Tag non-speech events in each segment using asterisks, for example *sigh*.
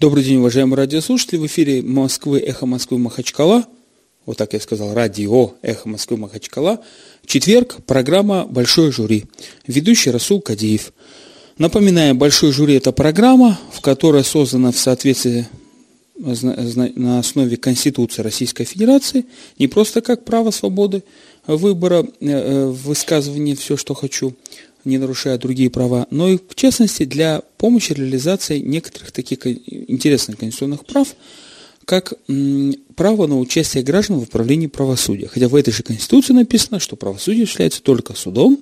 Добрый день, уважаемые радиослушатели. В эфире Москвы, Эхо Москвы, Махачкала. Вот так я сказал, радио Эхо Москвы, Махачкала. Четверг, программа «Большое жюри». Ведущий Расул Кадиев. Напоминаю, «Большое жюри» – это программа, в которой создана в соответствии на основе Конституции Российской Федерации, не просто как право свободы выбора, э, э, высказывания все, что хочу – не нарушая другие права, но и, в частности, для помощи реализации некоторых таких интересных конституционных прав, как право на участие граждан в управлении правосудия. Хотя в этой же Конституции написано, что правосудие осуществляется только судом,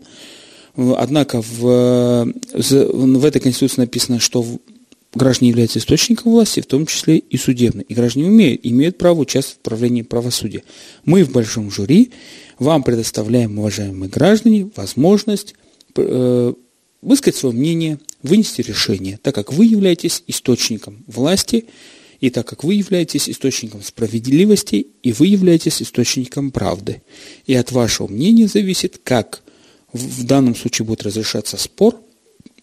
однако в, в этой Конституции написано, что граждане являются источником власти, в том числе и судебной. И граждане умеют, имеют право участвовать в управлении правосудия. Мы в большом жюри вам предоставляем, уважаемые граждане, возможность Э, высказать свое мнение, вынести решение, так как вы являетесь источником власти, и так как вы являетесь источником справедливости, и вы являетесь источником правды. И от вашего мнения зависит, как в данном случае будет разрешаться спор,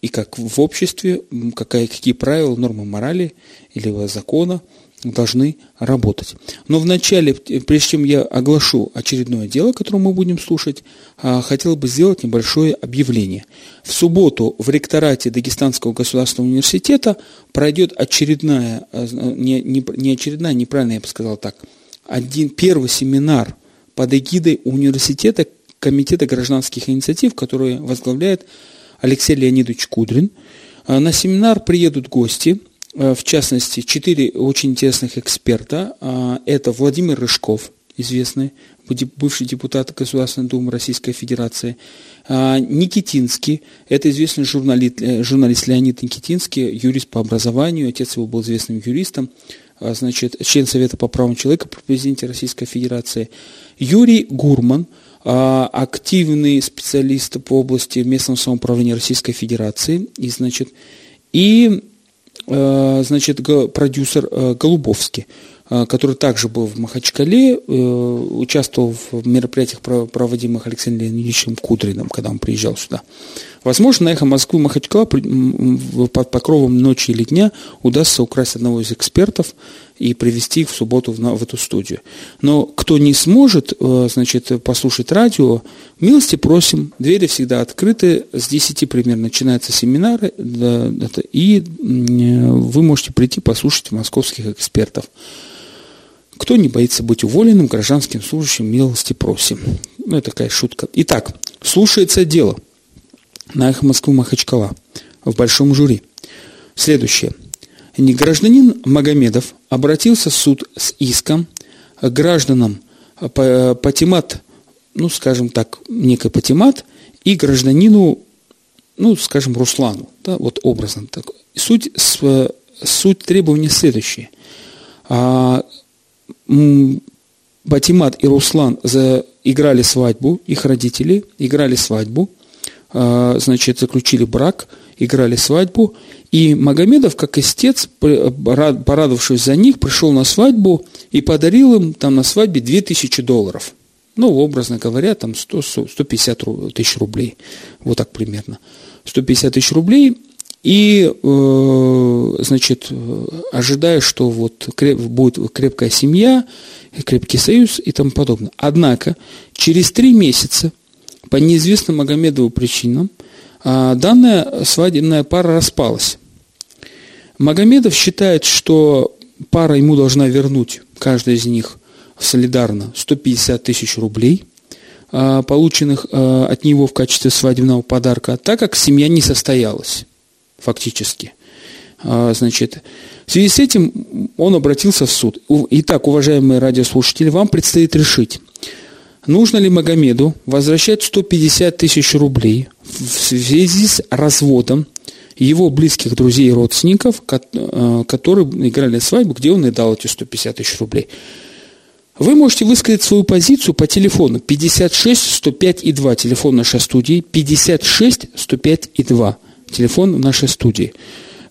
и как в обществе, какая, какие правила, нормы морали или закона – должны работать. Но вначале, прежде чем я оглашу очередное дело, которое мы будем слушать, а, хотел бы сделать небольшое объявление. В субботу в ректорате Дагестанского государственного университета пройдет очередная, а, не, не, не очередная, неправильно я бы сказал так, один первый семинар под эгидой университета Комитета гражданских инициатив, который возглавляет Алексей Леонидович Кудрин. А, на семинар приедут гости – в частности, четыре очень интересных эксперта. А, это Владимир Рыжков, известный, бывший депутат Государственной Думы Российской Федерации. А, Никитинский, это известный журналист, э, журналист Леонид Никитинский, юрист по образованию, отец его был известным юристом, а, значит, член Совета по правам человека при президенте Российской Федерации. Юрий Гурман, активный специалист по области местного самоуправления Российской Федерации. И, значит, и Э, значит, продюсер э, Голубовский, э, который также был в Махачкале, участвовал в мероприятиях, проводимых Алексеем Леонидовичем Кудриным, когда он приезжал сюда. Возможно, на эхо Москвы Махачкала под покровом ночи или дня удастся украсть одного из экспертов и привести их в субботу в, в эту студию. Но кто не сможет, э, значит, послушать радио, милости просим, двери всегда открыты, с 10 примерно начинаются семинары, и вы можете прийти послушать московских экспертов. Кто не боится быть уволенным гражданским служащим, милости просим. Ну, это такая шутка. Итак, слушается дело – на эхо Москвы Махачкала в большом жюри. Следующее. Гражданин Магомедов обратился в суд с иском к гражданам Патимат, ну, скажем так, некий Патимат, и гражданину, ну, скажем, Руслану, да, вот образно так. Суть, суть требования следующая. Батимат и Руслан играли свадьбу, их родители играли свадьбу – значит, заключили брак, играли свадьбу, и Магомедов, как истец, порадовавшись за них, пришел на свадьбу и подарил им там на свадьбе 2000 долларов. Ну, образно говоря, там 100, 150 тысяч рублей. Вот так примерно. 150 тысяч рублей. И, э, значит, ожидая, что вот будет крепкая семья, крепкий союз и тому подобное. Однако, через три месяца – по неизвестным Магомедову причинам а, данная свадебная пара распалась. Магомедов считает, что пара ему должна вернуть, каждая из них солидарно, 150 тысяч рублей, а, полученных а, от него в качестве свадебного подарка, так как семья не состоялась фактически. Значит, в связи с этим он обратился в суд. Итак, уважаемые радиослушатели, вам предстоит решить, нужно ли Магомеду возвращать 150 тысяч рублей в связи с разводом его близких друзей и родственников, э, которые играли свадьбу, где он и дал эти 150 тысяч рублей. Вы можете высказать свою позицию по телефону 56 105 и 2, телефон нашей студии, 56 105 и 2, телефон нашей студии.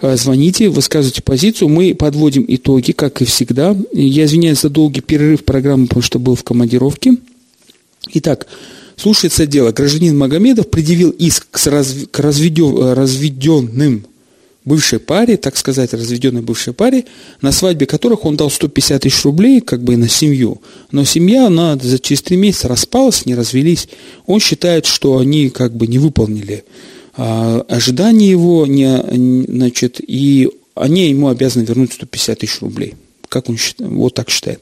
Э, звоните, высказывайте позицию, мы подводим итоги, как и всегда. Я извиняюсь за долгий перерыв программы, потому что был в командировке. Итак, слушается дело. Гражданин Магомедов предъявил иск к, разв... к разведен... разведенным бывшей паре, так сказать, разведенной бывшей паре, на свадьбе которых он дал 150 тысяч рублей как бы на семью. Но семья, она за через три месяца распалась, не развелись. Он считает, что они как бы не выполнили а, ожидания его, не, значит, и они ему обязаны вернуть 150 тысяч рублей. Как он считает? Вот так считает.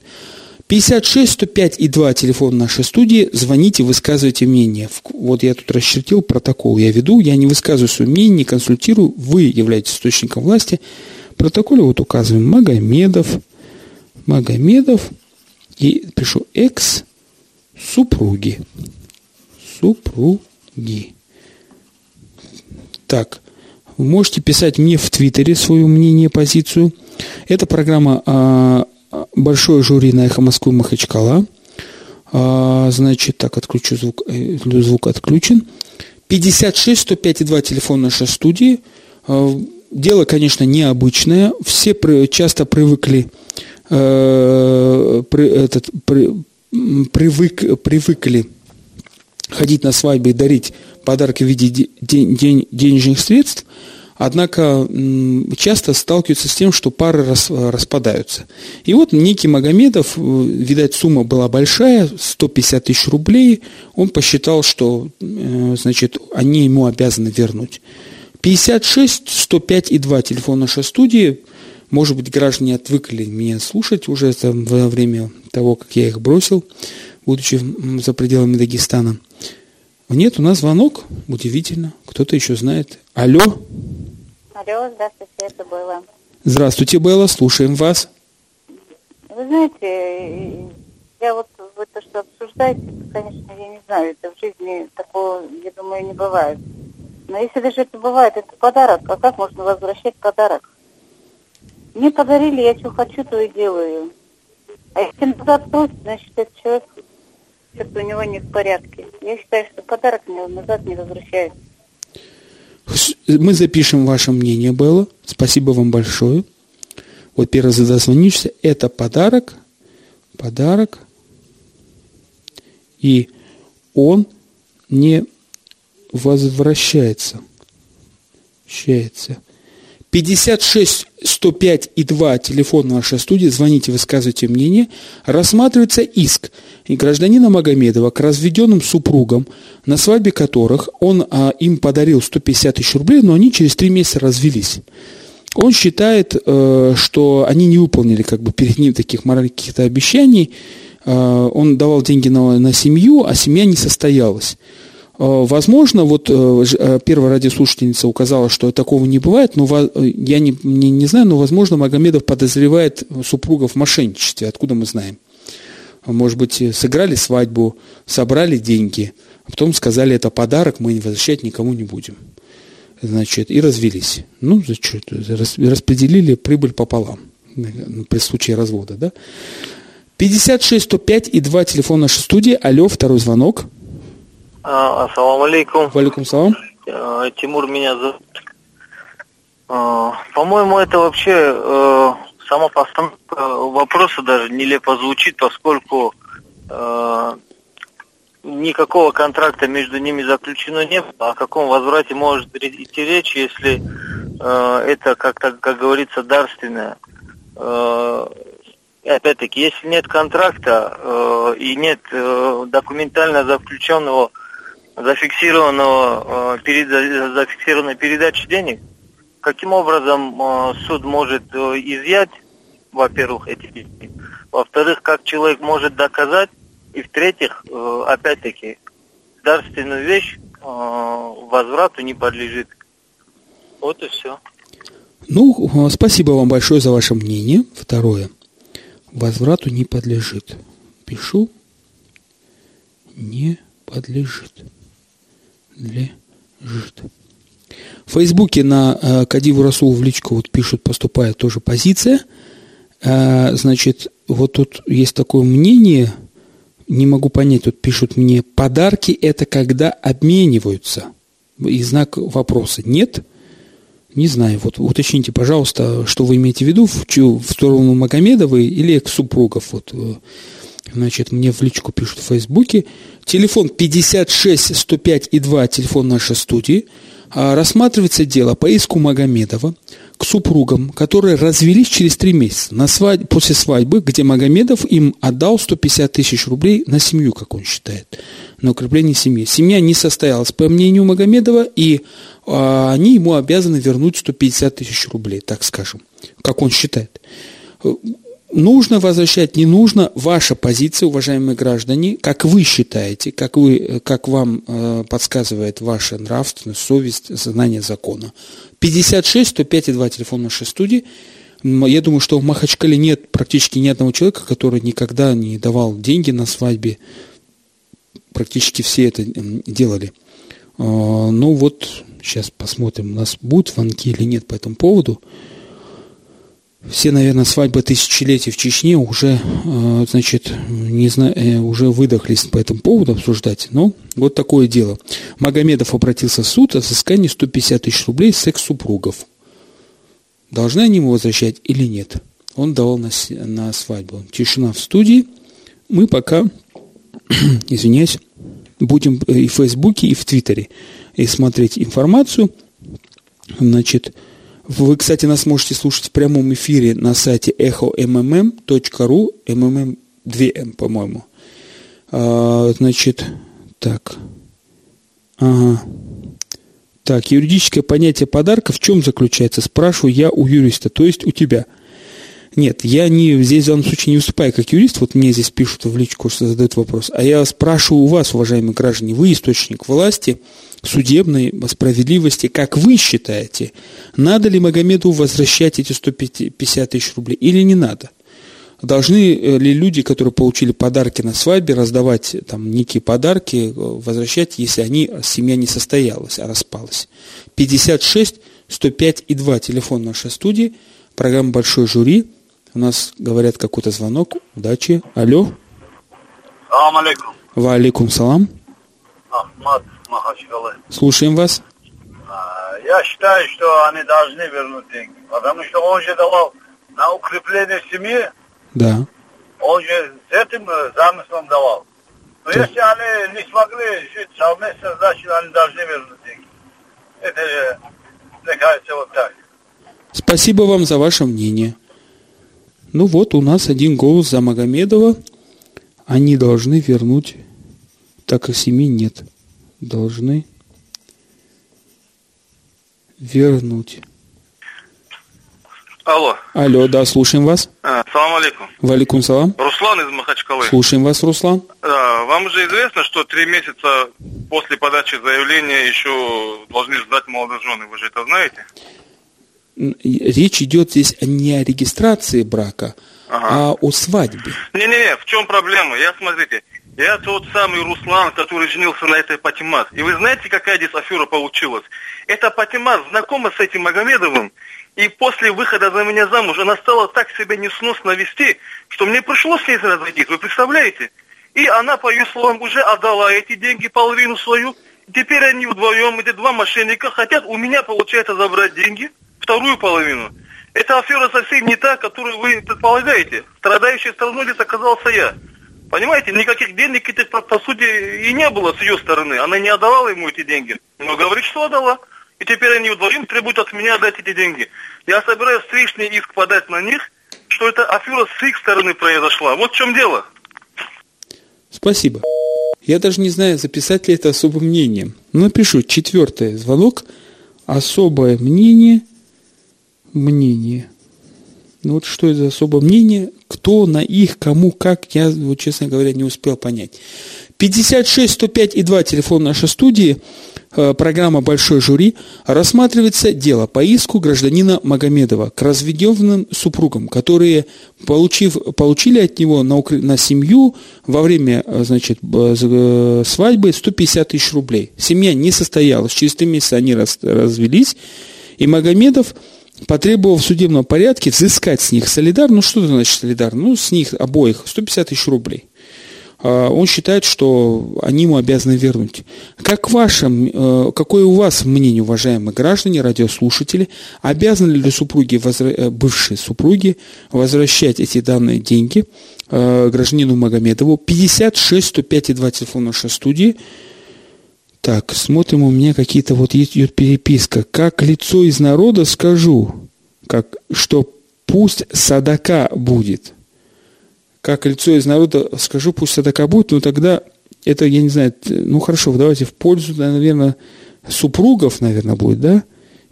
56 105 и 2 телефон нашей студии. Звоните, высказывайте мнение. Вот я тут расчертил протокол. Я веду, я не высказываю свое мнение, не консультирую. Вы являетесь источником власти. Протоколе вот указываем Магомедов, Магомедов и пишу экс супруги. Супруги. Так, можете писать мне в Твиттере свое мнение, позицию. Это программа а, большое жюри на «Эхо Москвы» Махачкала. А, значит, так, отключу звук, э, звук отключен. 56 105 2 телефон нашей студии. А, дело, конечно, необычное. Все часто привыкли э, этот, привык, привыкли ходить на свадьбы и дарить подарки в виде денежных средств – однако часто сталкиваются с тем, что пары распадаются. И вот некий Магомедов, э, видать, сумма была большая, 150 тысяч рублей, он посчитал, что э, значит, они ему обязаны вернуть. 56 105 и 2 телефон нашей студии. Может быть, граждане отвыкли меня слушать уже во время того, как я их бросил, будучи за пределами Дагестана. Нет, у нас звонок. Удивительно. Кто-то еще знает. Алло. Алло, здравствуйте, это Белла. Здравствуйте, Белла, слушаем вас. Вы знаете, я вот вы то, что обсуждаете, конечно, я не знаю, это в жизни такого, я думаю, не бывает. Но если даже это бывает, это подарок, а как можно возвращать подарок? Мне подарили, я что хочу, то и делаю. А если назад просит, значит, этот человек, что-то у него не в порядке. Я считаю, что подарок мне назад не возвращается. Мы запишем ваше мнение, Белла. Спасибо вам большое. Вот первый задозвонишься. Это подарок. Подарок. И он не возвращается. Возвращается. 56 105 и 2 телефон нашей студии, звоните, высказывайте мнение, рассматривается иск гражданина Магомедова к разведенным супругам, на свадьбе которых он а, им подарил 150 тысяч рублей, но они через три месяца развелись. Он считает, э, что они не выполнили как бы перед ним таких моральных каких-то обещаний, э, он давал деньги на, на семью, а семья не состоялась. Э, возможно, вот э, э, первая радиослушательница указала, что такого не бывает, но я не, не, не знаю, но, возможно, Магомедов подозревает супругов в мошенничестве. Откуда мы знаем? Может быть, сыграли свадьбу, собрали деньги, а потом сказали, это подарок, мы возвращать никому не будем. Значит, и развелись. Ну, значит, распределили прибыль пополам при случае развода, да? 56 105 и 2 телефона нашей студии. Алло, второй звонок. А, ассаламу алейкум. Валикум салам. А, Тимур меня зовут. А, по-моему, это вообще э, сама постановка вопроса даже нелепо звучит, поскольку э, никакого контракта между ними заключено не было. О каком возврате может идти речь, если э, это, как, так, как говорится, дарственное. Опять-таки, если нет контракта э, и нет э, документально заключенного зафиксированного, э, зафиксированной передачи денег, каким образом э, суд может э, изъять, во-первых, эти деньги, во-вторых, как человек может доказать, и в-третьих, опять-таки, дарственную вещь возврату не подлежит. Вот и все. Ну, спасибо вам большое за ваше мнение. Второе. Возврату не подлежит. Пишу. Не подлежит лежит. В Фейсбуке на э, Кадиву Расул в личку вот пишут, поступает тоже позиция. Э, значит, вот тут есть такое мнение, не могу понять, тут пишут мне, подарки это когда обмениваются. И знак вопроса нет. Не знаю, вот уточните, пожалуйста, что вы имеете в виду, в, чью, в сторону Магомедовой или к супругов. Вот, э, Значит, мне в личку пишут в Фейсбуке. Телефон 56 105 и 2, телефон нашей студии. А, рассматривается дело по иску Магомедова к супругам, которые развелись через три месяца на свадь... после свадьбы, где Магомедов им отдал 150 тысяч рублей на семью, как он считает, на укрепление семьи. Семья не состоялась, по мнению Магомедова, и а, они ему обязаны вернуть 150 тысяч рублей, так скажем, как он считает. Нужно возвращать, не нужно. Ваша позиция, уважаемые граждане, как вы считаете, как, вы, как вам э, подсказывает ваша нравственность, совесть, знание закона. 56 105 и 2 телефон нашей студии. Я думаю, что в Махачкале нет практически ни одного человека, который никогда не давал деньги на свадьбе. Практически все это делали. Э, ну вот, сейчас посмотрим, у нас будут звонки или нет по этому поводу все, наверное, свадьбы тысячелетий в Чечне уже, э, значит, не знаю, э, уже выдохлись по этому поводу обсуждать. Но вот такое дело. Магомедов обратился в суд о взыскании 150 тысяч рублей секс-супругов. Должны они ему возвращать или нет? Он давал на, на свадьбу. Тишина в студии. Мы пока, *clears throat* извиняюсь, будем и в Фейсбуке, и в Твиттере и смотреть информацию. Значит, вы, кстати, нас можете слушать в прямом эфире на сайте echo.mmm.ru, mmm 2m, по-моему. А, значит, так. Ага. Так, юридическое понятие подарка в чем заключается? Спрашиваю я у юриста, то есть у тебя. Нет, я не, здесь в данном случае не выступаю как юрист, вот мне здесь пишут в личку, что задают вопрос, а я спрашиваю у вас, уважаемые граждане, вы источник власти, судебной справедливости, как вы считаете, надо ли Магомеду возвращать эти 150 тысяч рублей или не надо? Должны э, ли люди, которые получили подарки на свадьбе, раздавать там некие подарки, э, возвращать, если они, семья не состоялась, а распалась? 56 105 и 2 телефон нашей студии, программа «Большой жюри». У нас, говорят, какой-то звонок. Удачи. Алло. Салам алейкум. Ва алейкум салам. Ахмад Махачкалы. Слушаем вас. А, я считаю, что они должны вернуть деньги, потому что он же давал на укрепление семьи, Да. он же с этим э, замыслом давал. Но Да. если они не смогли жить совместно, значит они должны вернуть деньги. Это, э, мне кажется, вот так. Спасибо вам за ваше мнение. Ну вот, у нас один голос за Магомедова. Они должны вернуть, так как семьи нет. Должны вернуть. Алло. Алло, да, слушаем вас. А, салам алейкум. Валикум салам. Руслан из Махачкалы. Слушаем вас, Руслан. Да, вам же известно, что три месяца после подачи заявления еще должны ждать молодожены. Вы же это знаете? Речь идет здесь не о регистрации брака, а о свадьбе. Не-не-не, в чем проблема? Я, смотрите, я тот самый Руслан, который женился на этой Патимат. И вы знаете, какая здесь афера получилась? Эта Патимат знакома с этим Магомедовым, и после выхода за меня замуж она стала так себя несносно вести, что мне пришлось с ней разводить. Вы представляете? И она, по ее словам, уже отдала эти деньги, половину свою. Теперь они вдвоем, эти два мошенника, хотят у меня, получается, забрать деньги, вторую половину. Эта афера совсем не та, которую вы предполагаете. Страдающей стороной здесь оказался я. Понимаете, никаких денег этих, по, сути, и не было с ее стороны. Она не отдавала ему эти деньги. Но говорит, что отдала. И теперь они вдвоем требуют от меня отдать эти деньги. Я собираюсь встречный иск подать на них, что эта афера с их стороны произошла. Вот в чем дело. Спасибо. Я даже не знаю, записать ли это особым мнением. Ну, напишу. Четвертый звонок. Особое мнение. Мнение. Ну вот что это за особое мнение? Кто на их, кому, как, я, вот, честно говоря, не успел понять. 56 105 и 2 телефон нашей студии, э, программа «Большой жюри», рассматривается дело по иску гражданина Магомедова к разведенным супругам, которые, получив, получили от него на, на семью во время э, значит, э, свадьбы 150 тысяч рублей. Семья не состоялась, через три месяца они раз- развелись, и Магомедов потребовал в судебном порядке взыскать с них солидар, ну что это значит солидар? Ну, с них обоих 150 тысяч рублей. а, он считает, что они ему обязаны вернуть. Как ваше, э, какое у вас мнение, уважаемые граждане, радиослушатели, обязаны ли супруги, э, бывшие супруги возвращать эти данные деньги э, гражданину Магомедову? 56 105 и 2 телефон нашей студии. Так, смотрим, у меня какие-то вот идет переписка. Как лицо из народа скажу, как, что пусть садака будет – как лицо из народа, скажу, пусть садака будет, но тогда это, я не знаю, ну хорошо, давайте в пользу, наверное, супругов, наверное, будет, да?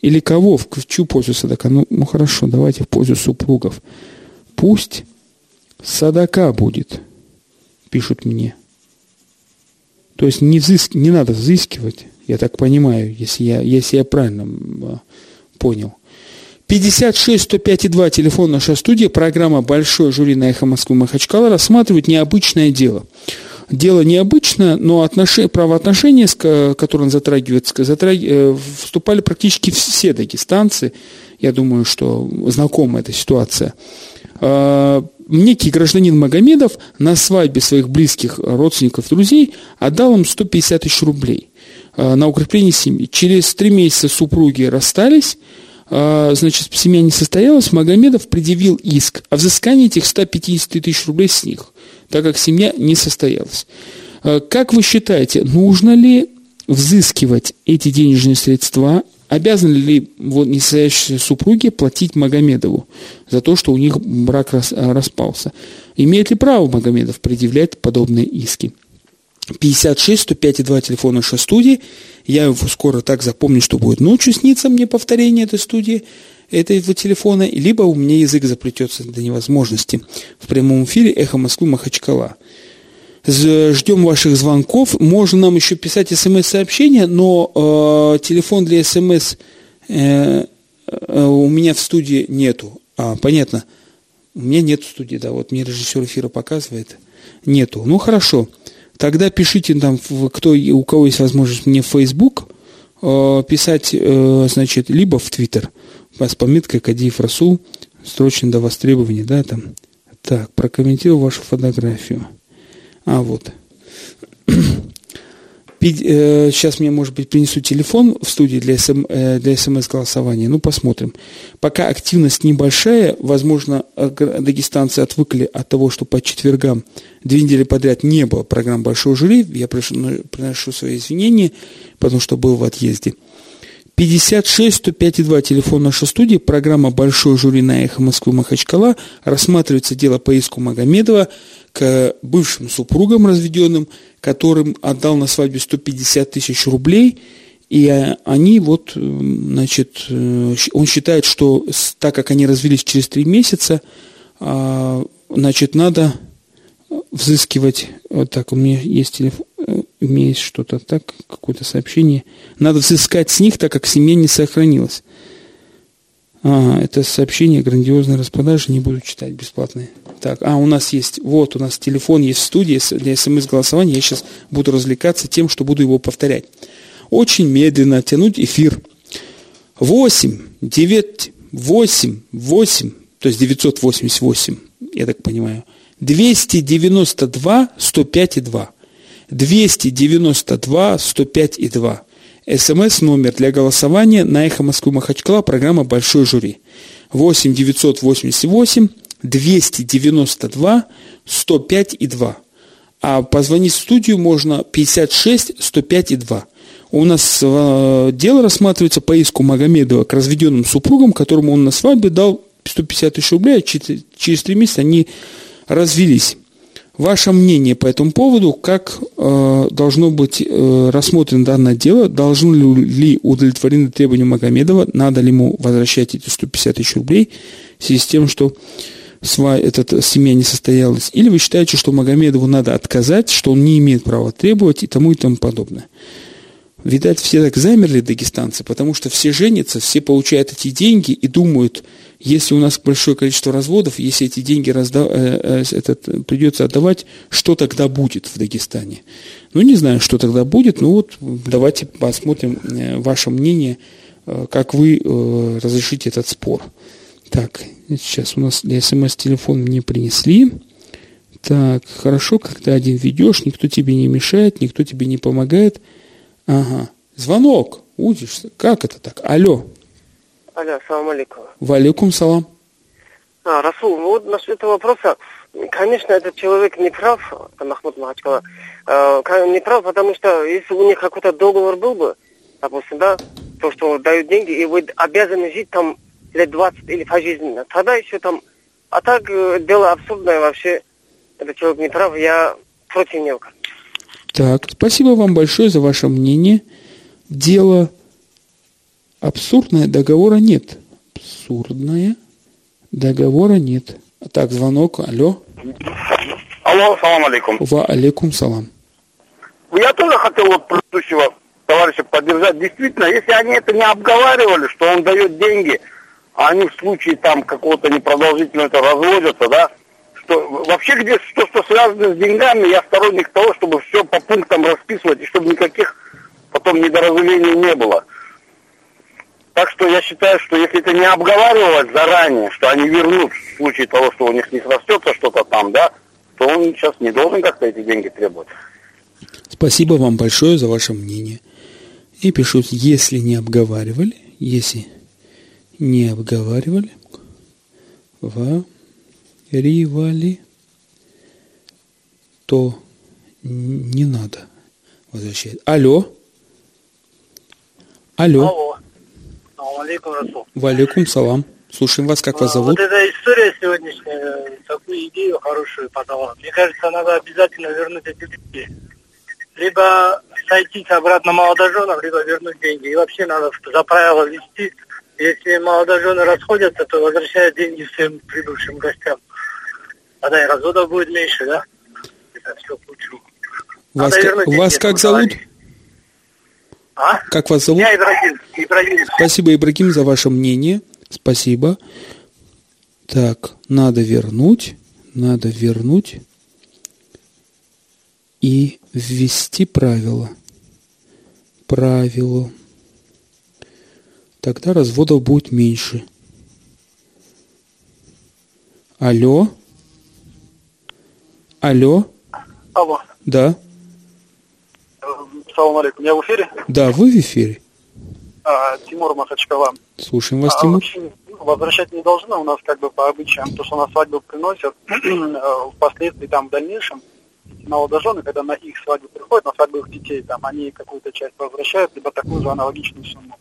Или кого, в чью пользу садака? Ну, ну хорошо, давайте в пользу супругов. Пусть садака будет, пишут мне. То есть не, взыск, не надо взыскивать, я так понимаю, если я, если я правильно понял. 56 105 и 2, телефон наша студия, программа «Большое жюри» на «Эхо Москвы» Махачкала рассматривает необычное дело. Дело необычное, но отнош... правоотношения, которые он затрагивает, затраг... Э, вступали практически все дагестанцы. Я думаю, что знакома эта ситуация. Некий гражданин Магомедов на свадьбе своих близких родственников, друзей отдал им 150 тысяч рублей а, на укрепление семьи. Через три месяца супруги расстались, а, значит, семья не состоялась, Магомедов предъявил иск о взыскании этих 150 тысяч рублей с них, так как семья не состоялась. Как вы считаете, нужно ли взыскивать эти денежные средства? Обязаны ли вот, несостоящие супруги платить Магомедову за то, что у них брак распался? Имеет ли право Магомедов предъявлять подобные иски? 56 105 и 2 телефона нашей студии. Я его скоро так запомню, что будет ночью сниться мне повторение этой студии, этого телефона, либо у меня язык заплетется до невозможности в прямом эфире «Эхо Москвы» Махачкала. Ждем ваших звонков. Можно нам еще писать смс-сообщения, но э, телефон для смс э, э, у меня в студии нету. А, понятно. У меня нет студии, да, вот мне режиссер эфира показывает. Нету. Ну, хорошо. Тогда пишите там, кто, у кого есть возможность мне в Facebook э, писать, э, значит, либо в Twitter с пометкой Кадиев Расул, срочно до востребования, да, там. Так, прокомментирую вашу фотографию. А, вот. *clears throat* Сейчас э, мне, может быть, принесу телефон в студии для, СМ, э, для смс-голосования. Ну, посмотрим. Пока активность небольшая, возможно, дагестанцы отвыкли от того, что по четвергам две недели подряд не было программ «Большой жюри». Я приношу свои извинения, потому что был в отъезде. 56 105 2 телефон нашей студии, программа «Большой жюри» на «Эхо Москвы» Махачкала. Рассматривается дело по иску Магомедова к бывшим супругам разведенным, которым отдал на свадьбе 150 тысяч рублей. И э, они вот, значит, э, он считает, что так как они развелись через три месяца, а, значит, надо взыскивать, вот так, у меня есть телефон, у меня есть что-то так, какое-то сообщение. Надо взыскать с них, так как семья не сохранилась. А, это сообщение грандиозной распродажи, не буду читать бесплатные. Так, а, у нас есть, вот, у нас телефон есть в студии для смс-голосования. Я сейчас буду развлекаться тем, что буду его повторять. Очень медленно тянуть эфир. 8, 9, 8, 8, то есть 988, я так понимаю, 292 105 и 2. 292 105 и 2. СМС номер для голосования на Эхо Москвы Махачкала, программа «Большой жюри». 8 988 292 105 и 2. А позвонить в студию можно 56 105 и 2. У нас э, дело рассматривается по иску Магомедова к разведенным супругам, которому он на свадьбе дал 150 тысяч рублей, а через три месяца они развелись. Ваше мнение по этому поводу, как э, должно быть э, рассмотрено данное дело, должны ли удовлетворены требования Магомедова, надо ли ему возвращать эти 150 тысяч рублей в связи с тем, что сва, эта семья не состоялась, или вы считаете, что Магомедову надо отказать, что он не имеет права требовать и тому и тому подобное. Видать, все так замерли, дагестанцы, потому что все женятся, все получают эти деньги и думают, если у нас большое количество разводов, если эти деньги разда... Э, э, этот, придется отдавать, что тогда будет в Дагестане? Ну, не знаю, что тогда будет, но вот давайте посмотрим э, ваше мнение, как вы разрешите этот спор. Так, сейчас у нас смс-телефон мне принесли. Так, хорошо, ты один ведешь, никто тебе не мешает, никто тебе не помогает. Ага. Звонок. Удишь. Как это так? Алло. Алло, салам алейкум. Валикум салам. А, Расул, ну вот насчет этого вопроса, конечно, этот человек не прав, Махмуд Махачкала, э, ка- не прав, потому что если у них какой-то договор был бы, допустим, да, то, что дают деньги, и вы обязаны жить там лет 20 или пожизненно, тогда еще там, а так э, дело абсурдное вообще, этот человек не прав, я против него. Так, спасибо вам большое за ваше мнение. Дело абсурдное, договора нет. Абсурдное, договора нет. Так, звонок. Алло. Алло, салам алейкум. Ва алейкум салам. Я тоже хотел вот предыдущего товарища поддержать. Действительно, если они это не обговаривали, что он дает деньги, а они в случае там какого-то непродолжительного это разводятся, да, что вообще где то, что связано с деньгами, я сторонник того, чтобы все по пунктам расписывать, и чтобы никаких потом недоразумений не было. Так что я считаю, что если это не обговаривалось заранее, что они вернут в случае того, что у них не срастется что-то там, да, то он сейчас не должен как-то эти деньги требовать. Спасибо вам большое за ваше мнение. И пишу, если не обговаривали, если не обговаривали, варивали, то не надо возвращать. Алло. Алло. Алло. Алейкум, Расул. Валикум салам. Слушаем вас, как вас А, зовут? Вот эта история сегодняшняя, такую идею хорошую подала. Мне кажется, надо обязательно вернуть эти деньги. Либо сойтись обратно молодоженам, либо вернуть деньги. И вообще надо за правило вести. Если молодожены расходятся, то возвращают деньги всем прибывшим гостям. Тогда и разводов будет меньше, да? Это все к лучшему. Вас, Надо ка- вернуть вас деньги, как зовут? договорились. А? Как вас зовут? Я Ибрагим. Ибрагим. Спасибо, Ибрагим, за ваше мнение. Спасибо. Так, надо вернуть, надо вернуть и ввести правила. Правило. Тогда разводов будет меньше. Алло? Алло? Алло. Да? Салам алейкум. Я в эфире? Да, вы в эфире. А, Тимур Махачкала. Слушаем вас, А, Тимур. вообще, ну, возвращать не должны у нас как бы по обычаям, то, что на свадьбу приносят, *clears throat* э, впоследствии там в дальнейшем молодожены, когда на их свадьбу приходят, на свадьбу их детей, там они какую-то часть возвращают, либо такую же аналогичную сумму.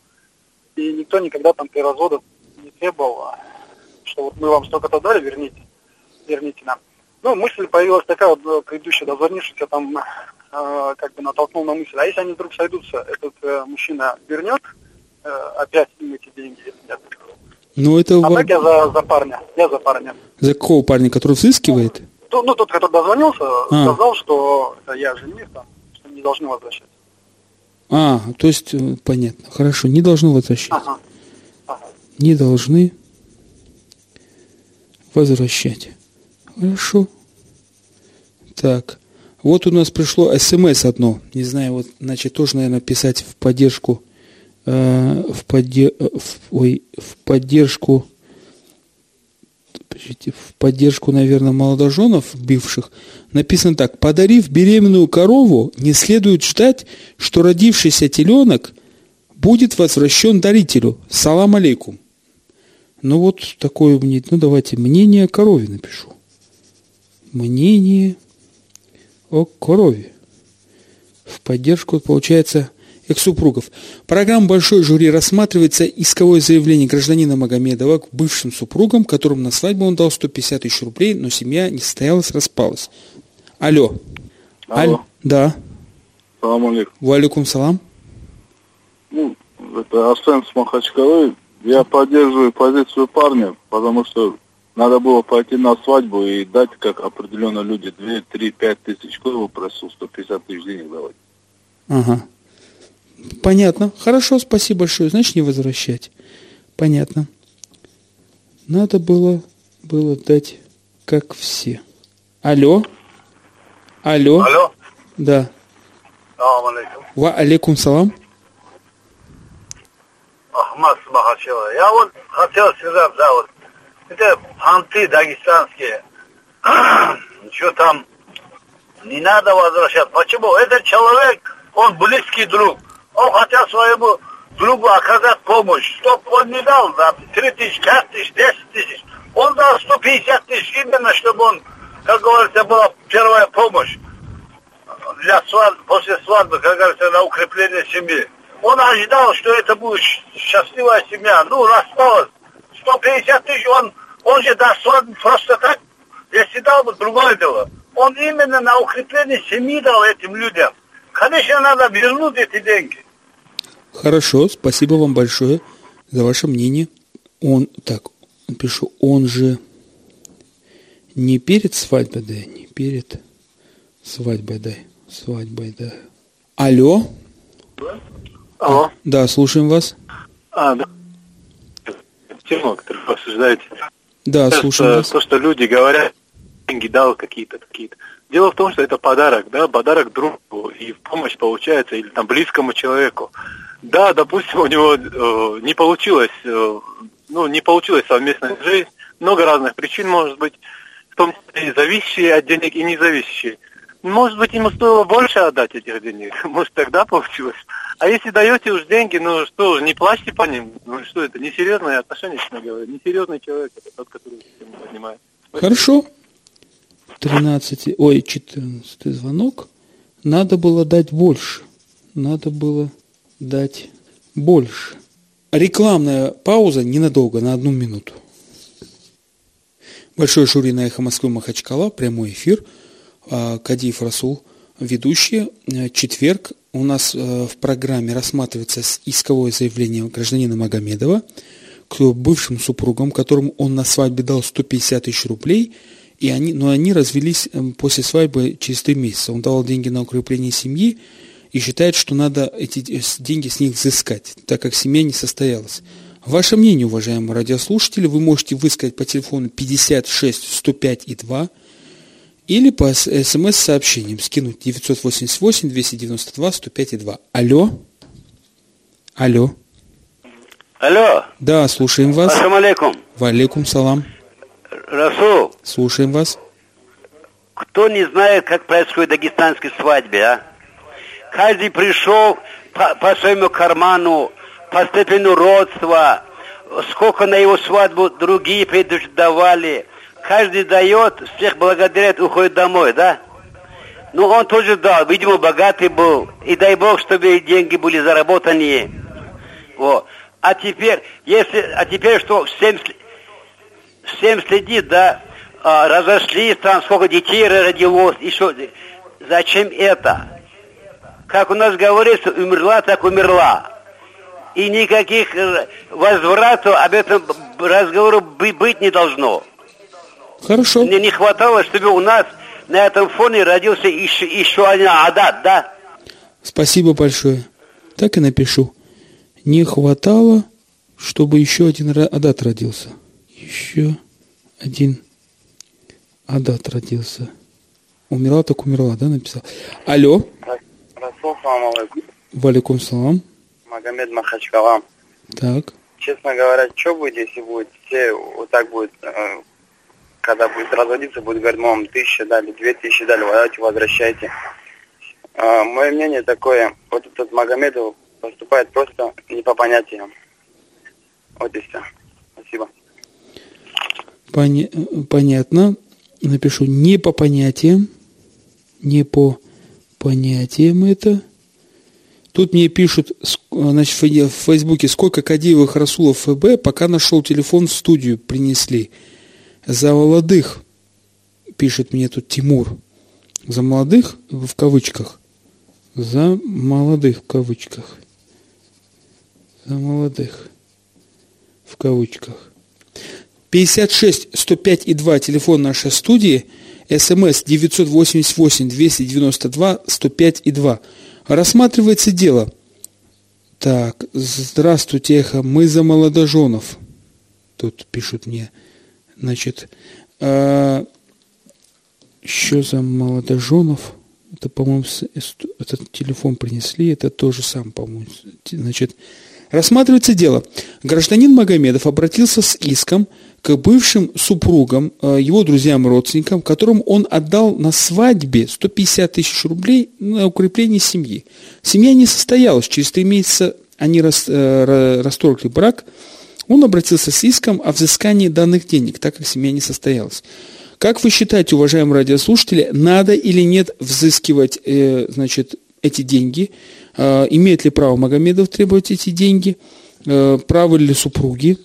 И никто никогда там при разводах не требовал, а, что вот мы вам столько-то дали, верните, верните нам. Ну, мысль появилась такая, вот э, предыдущая, дозвонившийся там, э, как бы натолкнул на мысль, а если они вдруг сойдутся, этот э, мужчина вернет э, опять им эти деньги, нет? Ну, это А ва- так я за, за парня. Я за парня. за какого парня, который взыскивает? Ну, ну, тот, который дозвонился, А. сказал, что это я жених, там, что не должны возвращать. А, то есть, э, понятно. Хорошо, не должны возвращать. Ага. Не должны возвращать. Хорошо. Так. Вот у нас пришло смс одно. Не знаю, вот, значит, тоже, наверное, писать в поддержку, э, в, подде- э, в- ой, в поддержку, в поддержку, наверное, молодоженов бивших. Написано так. Подарив беременную корову, не следует ждать, что родившийся теленок будет возвращен дарителю. Салам алейкум. Ну вот такое мне, ну давайте мнение корове напишу. Мнение о корове. В поддержку, получается, экс-супругов. Программа «Большой жюри» рассматривается исковое заявление гражданина Магомедова к бывшим супругам, которым на свадьбу он дал 150 тысяч рублей, но семья не состоялась, распалась. Алло. Алло. Аль- Да. Салам алейкум. Валикум салам. Ну, это Арсен с Махачкалы. Я поддерживаю позицию парня, потому что надо было пойти на свадьбу и дать, как определенно люди, 2, 3, 5 тысяч. Кто его просил 150 тысяч денег давать? Ага. Понятно. Хорошо, спасибо большое. Значит, не возвращать. Понятно. Надо было, было дать, как все. Алло? Алло? Алло. Да. Салам алейкум. Ва алейкум салам. Ахмад Махачева. Я вот хотел сказать, да, вот, это анты дагестанские *clears throat* что там не надо возвращаться. Почему? Этот человек, он близкий друг. Он хотел своему другу оказать помощь. Чтоб он не дал за 3 тысячи, 5 тысяч, 10 тысяч. Он дал 150 тысяч именно, чтобы он, как говорится, была первая помощь для свадьбы, после свадьбы, как говорится, на укрепление семьи. Он ожидал, что это будет счастливая семья. Ну, рассталось. 150 тысяч, он, он же даст свадьбу просто так. Если дал бы, другое дело. Он именно на укрепление семьи дал этим людям. Конечно, надо вернуть эти деньги. Хорошо, спасибо вам большое за ваше мнение. Он, так, пишу, он же не перед свадьбой, да, не перед свадьбой, да, свадьбой, да. Алло? Алло. Да, слушаем вас. А, да. Тему, которую вы обсуждаете. Да, Сейчас, слушаем э, вас. То, что люди говорят, деньги дал какие-то, какие-то. Дело в том, что это подарок, да, подарок другу и в помощь получается, или там близкому человеку. Да, допустим, у него э, не получилось, э, ну, не получилась совместная жизнь, много разных причин может быть, в том числе и зависящие от денег и независящие. Может быть, ему стоило больше отдать этих денег, *laughs* может, тогда получилось. А если даете уж деньги, ну что не плачьте по ним. Ну что это, несерьезные отношения, честно говоря. Несерьезный человек, это тот, который этим занимается. Хорошо. 13, ой, 14 звонок. Надо было дать больше. Надо было дать больше. Рекламная пауза ненадолго, на одну минуту. Большой жюри на «Эхо Москвы» Махачкала, прямой эфир. А, Кадиев Расул, ведущий. Э, Четверг у нас э, в программе рассматривается исковое заявление гражданина Магомедова к бывшим супругам, которым он на свадьбе дал 150 тысяч рублей, и они, но они развелись эм, после свадьбы через три месяца. Он давал деньги на укрепление семьи и считает, что надо эти деньги с них взыскать, так как семья не состоялась. Ваше мнение, уважаемые радиослушатели, вы можете высказать по телефону 56 105 и 2 или по с- смс-сообщениям скинуть 988 292 105 и 2. Алло? Алло? Алло, Да, слушаем вас. ассалам алейкум. Валейкум салам. Расул, Слушаем вас. кто не знает, как происходит дагестанские свадьбы, а? Каждый пришел по, по своему карману, по степени родства, сколько на его свадьбу другие предупреждавали. Каждый дает, всех благодарит, уходит домой, да? Ну, он тоже дал, видимо, богатый был. И дай Бог, чтобы деньги были заработанные. Вот. А теперь, если, а теперь что, всем, всем следит, да, а, разошлись там, сколько детей родилось, еще, зачем это? Как у нас говорится, умерла, так умерла. И никаких э, возвратов об этом разговору бы- быть не должно. Хорошо. Мне не хватало, чтобы у нас на этом фоне родился еще, еще один адат, да? Спасибо большое. Так и напишу. Не хватало, чтобы еще один Адат родился. Еще один Адат родился. Умерла, так умерла, да, написал? Алло, Расул, салам алейкум. валикум салам. Магомед Махачкала. Так, Честно говоря, что будет, если будет все вот так будет, э, когда будет разводиться, будет говорить, мам, тысяча дали, две тысячи дали, давайте возвращайте. А, мое мнение такое, вот этот Магомедов поступает просто не по понятиям. Вот и все. Спасибо. Поня- понятно. Напишу не по понятиям, не по понятиям это. Тут мне пишут, значит, в Фейсбуке, сколько Кадиевых Расулов ФБ, пока нашел телефон в студию, принесли. За молодых, пишет мне тут Тимур. За молодых, в кавычках. За молодых, в кавычках. За молодых, в кавычках. 56 105 и 2 телефон нашей студии, смс 988 292 105 и 2. Рассматривается дело. Так, здравствуйте, эхо, мы за молодоженов. Тут пишут мне, значит, а, еще за молодоженов. Это, по-моему, этот телефон принесли, это тоже сам, по-моему. Значит, Рассматривается дело. Гражданин Магомедов обратился с иском к бывшим супругам, э, его друзьям родственникам, которым он отдал на свадьбе 150 тысяч рублей на укрепление семьи. Семья не состоялась. Через три месяца они э, расторгли брак. Он обратился с иском о взыскании данных денег, так как семья не состоялась. Как вы считаете, уважаемые радиослушатели, надо или нет взыскивать э, значит, эти деньги? Э, имеет ли право Магомедов требовать эти деньги? Э, правы ли супруги,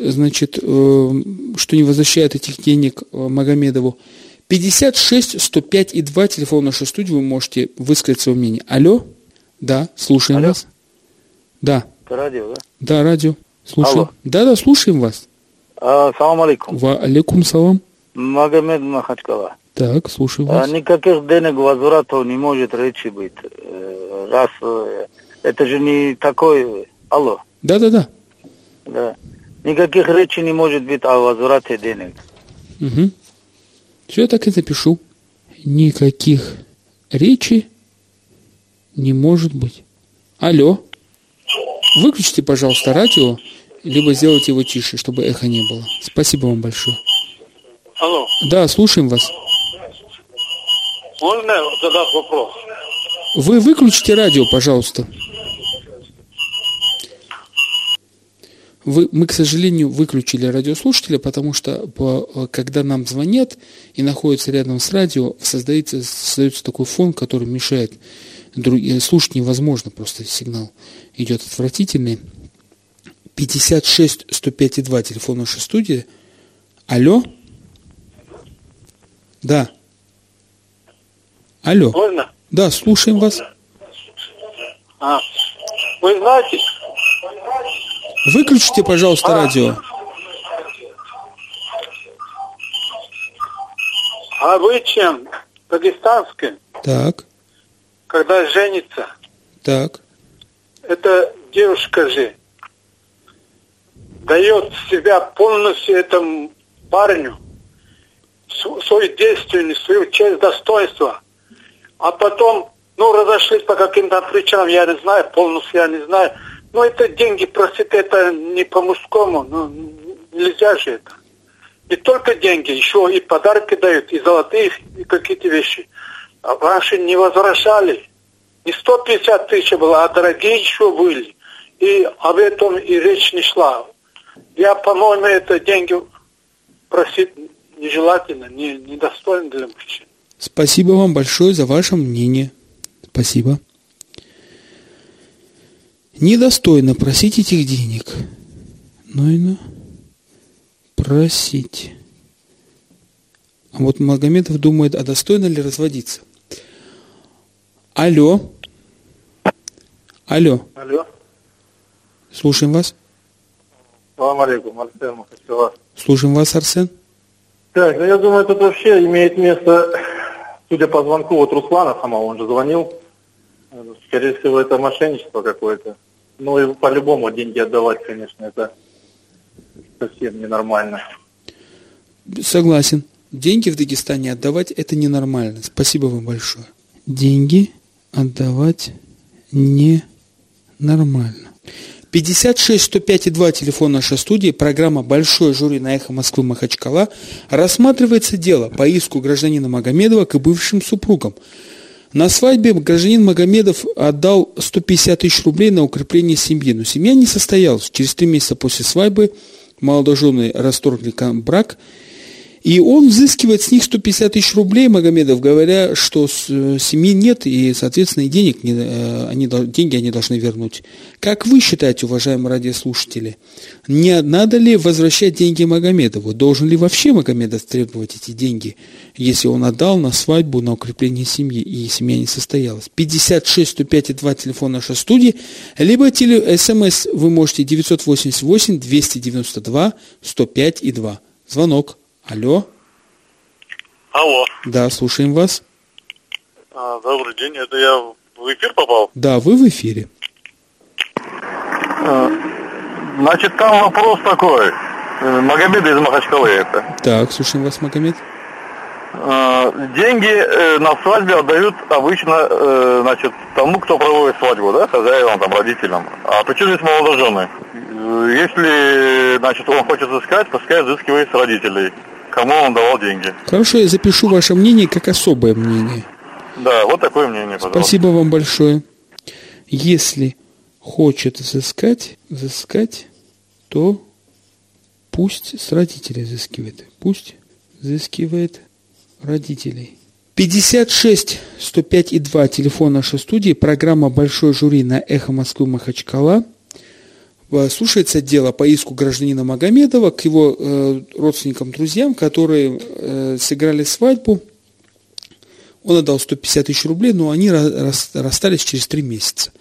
значит, э, что не возвращают этих денег э, Магомедову? 56 105 и 2, телефон нашей студии, вы можете высказать свое мнение. Алло? Да, слушаем Алло. вас. Да, Это радио, да? да, радио. Слушаем. Алло. Да, да, слушаем вас. А, салам алейкум. Ва алейкум салам. Магомед Махачкала. Так, слушаю А, вас. никаких денег возврата не может речи быть. Э, Раз э, это же не такой... Алло, Да, да, да. да. Никаких речи не может быть о возврате денег. Угу. Все, я так и запишу. Никаких речи не может быть. Алло. Выключите, пожалуйста, радио, либо сделайте его тише, чтобы эхо не было. Спасибо вам большое. Алло, Да, слушаем вас. можно задать вопрос? Вы выключите радио, пожалуйста. Вы, мы, к сожалению, выключили радиослушателя, потому что по- когда нам звонят и находятся рядом с радио, создается, создается такой фон, который мешает. Э, Слушать невозможно, просто сигнал идет отвратительный. 56 105 и 2, телефон нашей студии. Алло? Да. Алло. Можно? Да, слушаем вас. А, вы знаете, Выключите, пожалуйста, радио. обычаем дагестанским, Так, когда женится, так. эта девушка же дает себя полностью этому парню, св- свою действенность, свою честь, достоинство, а потом, ну, разошлись по каким-то причинам, я не знаю, полностью я не знаю, но это деньги просить, это не по-мужскому, ну, нельзя же это. Не только деньги, еще и подарки дают, и золотые, и какие-то вещи. А раньше не возвращали. Не 150 тысяч было, а дорогие еще были. И об этом и речь не шла. Я, по-моему, это деньги просить нежелательно, не, недостойно для мужчин. Спасибо вам большое за ваше мнение. Спасибо. Недостойно просить этих денег. Ну и ну. Просить. А вот Магомедов думает, а достойно ли разводиться? Алло. Алло. Алло. Слушаем вас. Салам алейкум, Арсен Махачева. Слушаем вас, Арсен. Так, ну я думаю, тут вообще имеет место, судя по звонку вот Руслана самого, он же звонил. Скорее всего, это мошенничество какое-то. Ну и по-любому деньги отдавать, конечно, это совсем ненормально. Согласен. Деньги в Дагестане отдавать это ненормально. Спасибо вам большое. Деньги отдавать ненормально. 56 105 и 2 телефон нашей студии, программа «Большое жюри» на эхо Москвы Махачкала. Рассматривается дело по иску гражданина Магомедова к бывшим супругам. На свадьбе гражданин Магомедов отдал 150 тысяч рублей на укрепление семьи, но семья не состоялась. Через три месяца после свадьбы молодожены расторгли брак, и он взыскивает с них 150 тысяч рублей, Магомедов, говоря, что э, семьи нет, и, соответственно, денег не, э, они, деньги они должны вернуть. Как вы считаете, уважаемые радиослушатели, не надо ли возвращать деньги Магомедову? Должен ли вообще Магомедов требовать эти деньги, если он отдал на свадьбу, на укрепление семьи, и семья не состоялась? 56 105 и 2 телефон нашей студии, либо теле, смс вы можете 988 292 105 и 2. Звонок. Алло. Алло. Да, слушаем вас. А, добрый день, это я в эфир попал? Да, вы в эфире. Значит, там вопрос такой. Э, Магомед из Махачкалы это. Так, слушаем вас, Магомед. Э, деньги э, на свадьбе отдают обычно, э, значит, тому, кто проводит свадьбу, да, хозяевам, там, родителям. А почему здесь молодожены? Если, значит, он хочет искать, пускай взыскивает с родителей. Кому он давал деньги. Хорошо, я запишу ваше мнение как особое мнение. Да, вот такое мнение, пожалуйста. Спасибо вам большое. Если хочет взыскать, взыскать, то пусть с родителей взыскивает. Пусть взыскивает родителей. 56 105 и 2 телефон нашей студии, программа «Большой жюри» на «Эхо Москвы» Махачкала. Э, Слушается дело по иску гражданина Магомедова к его э, родственникам, друзьям, которые э, сыграли свадьбу. Он отдал 150 тысяч рублей, но они ра- рас- расстались через три месяца.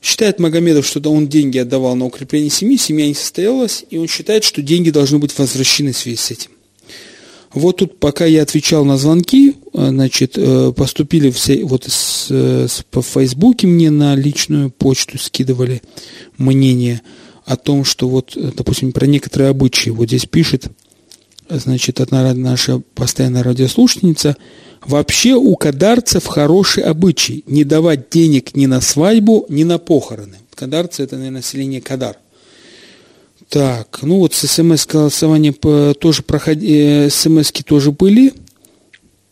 Считает Магомедов, что он деньги отдавал на укрепление семьи, семья не состоялась, и он считает, что деньги должны быть возвращены в связи с этим. Вот тут, пока я отвечал на звонки, э, значит, э, поступили все, вот с, с- по Фейсбуке мне на личную почту скидывали мнение о том, что вот, э, допустим, про некоторые обычаи. Вот здесь пишет, значит, одна наша постоянная радиослушательница, вообще у кадарцев хороший обычай не давать денег ни на свадьбу, ни на похороны. Кадарцы – это, наверное, население Кадар. Так, ну вот с смс-голосования по- тоже проходи, смс-ки тоже были.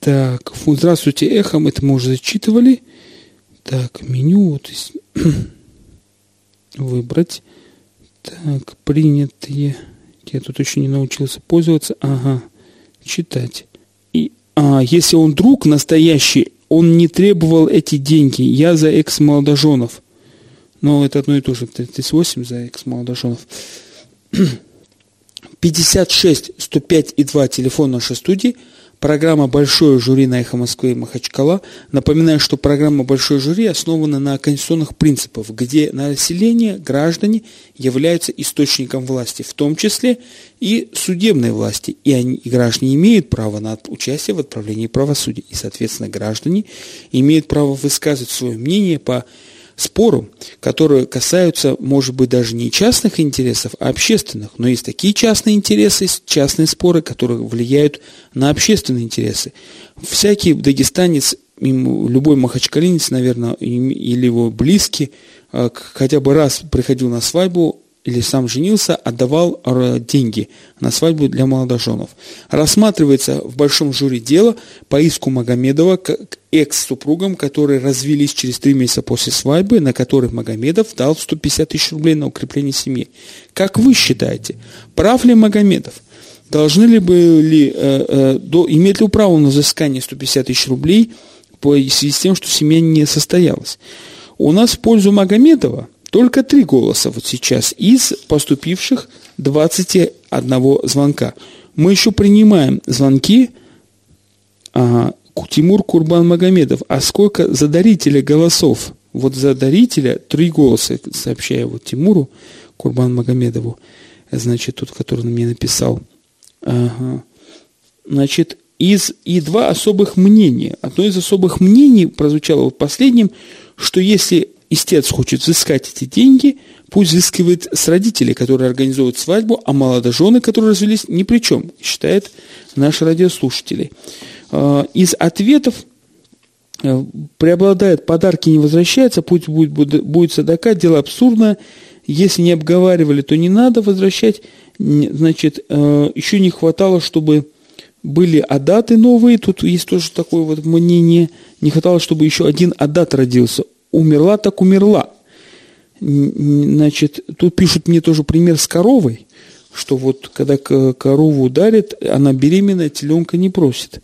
Так, здравствуйте, эхом, это мы уже зачитывали. Так, меню, вот *clears throat* выбрать. Так, принятые. Я тут еще не научился пользоваться. Ага, читать. И, а, если он друг настоящий, он не требовал эти деньги. Я за экс-молодоженов. Но это одно и то же. 38 за экс-молодоженов. *clears throat* 56 105 и 2 телефон нашей студии. Программа «Большое жюри» на «Эхо Москвы» и Махачкала. Напоминаю, что программа «Большое жюри» основана на конституционных принципах, где население, граждане являются источником власти, в том числе и судебной власти. И, они, и граждане имеют право на участие в отправлении правосудия. И, соответственно, граждане имеют право высказывать свое мнение по спору, которые касаются, может быть, даже не частных интересов, а общественных. Но есть такие частные интересы, частные споры, которые влияют на общественные интересы. Всякий дагестанец, любой махачкалинец, наверное, или его близкий, к- хотя бы раз приходил на свадьбу или сам женился, отдавал э, деньги на свадьбу для молодоженов. Рассматривается в большом жюри дело по иску Магомедова к экс-супругам, которые развелись через три месяца после свадьбы, на которых Магомедов дал 150 тысяч рублей на укрепление семьи. Как вы считаете, прав ли Магомедов? Должны ли были, э, э, до, иметь ли право на взыскание 150 тысяч рублей по в связи с тем, что семья не состоялась? У нас в пользу Магомедова только три голоса вот сейчас из поступивших 21 звонка. Мы еще принимаем звонки а, Ку- Тимур Курбан Магомедов. А сколько за дарителя голосов? Вот за дарителя три голоса, сообщаю вот Тимуру Курбан Магомедову, значит, тот, который мне написал. Ага. Значит, из, и два особых мнения. Одно из особых мнений прозвучало вот последним, что если истец хочет взыскать эти деньги, пусть взыскивает с родителей, которые организуют свадьбу, а молодожены, которые развелись, ни при чем, считает наши радиослушатели. А, Из ответов э, преобладает подарки не возвращаются, пусть будет, будет, будет садака, дело абсурдное. Если не обговаривали, то не надо возвращать. Значит, э, еще не хватало, чтобы были адаты новые, тут есть тоже такое вот мнение, не хватало, чтобы еще один адат родился. Умерла так умерла. Значит, тут пишут мне тоже пример с коровой, что вот когда корову ударит, она беременная, теленка не просит.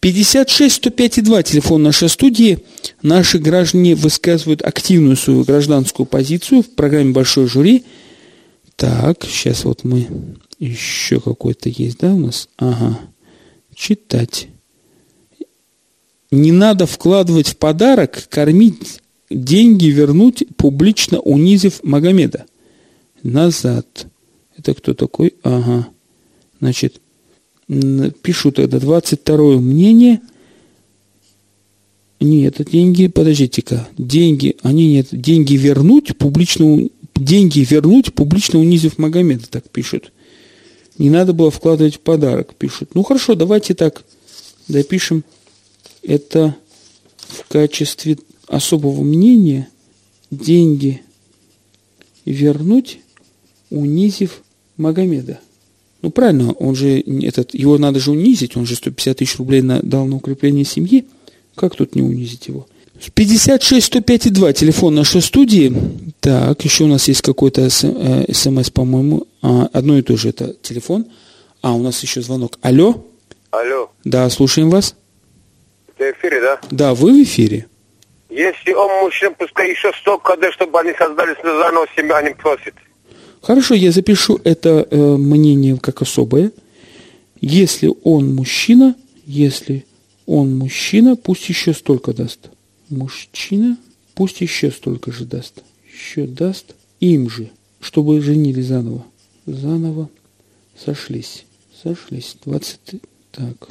56 105 и 2 телефон нашей студии. Наши граждане высказывают активную свою гражданскую позицию в программе «Большой жюри». Так, сейчас вот мы... Еще какой-то есть, да, у нас? Ага. Читать. Не надо вкладывать в подарок, кормить, деньги вернуть, публично унизив Магомеда. Назад. Это кто такой? Ага. Значит, пишу тогда 22 мнение. Нет, это деньги, подождите-ка. Деньги, они нет, деньги вернуть, публично, деньги вернуть, публично унизив Магомеда, так пишут. Не надо было вкладывать в подарок, пишут. Ну хорошо, давайте так допишем это в качестве особого мнения деньги вернуть, унизив Магомеда. Ну правильно, он же этот, его надо же унизить, он же 150 тысяч рублей на, дал на укрепление семьи. Как тут не унизить его? 56 105 и 2, телефон нашей студии. Так, еще у нас есть какой-то смс, по-моему. А, одно и то же это телефон. А, у нас еще звонок. Алло? Алло. Да, слушаем вас. Ты в эфире, да? Да, вы в эфире. Если он мужчина, пускай еще столько, чтобы они создали заново семью, они просят. Хорошо, я запишу это э, мнение как особое. Если он мужчина, если он мужчина, пусть еще столько даст. Мужчина, пусть еще столько же даст. Еще даст им же, чтобы женили заново. Заново сошлись. Сошлись. 20... Так.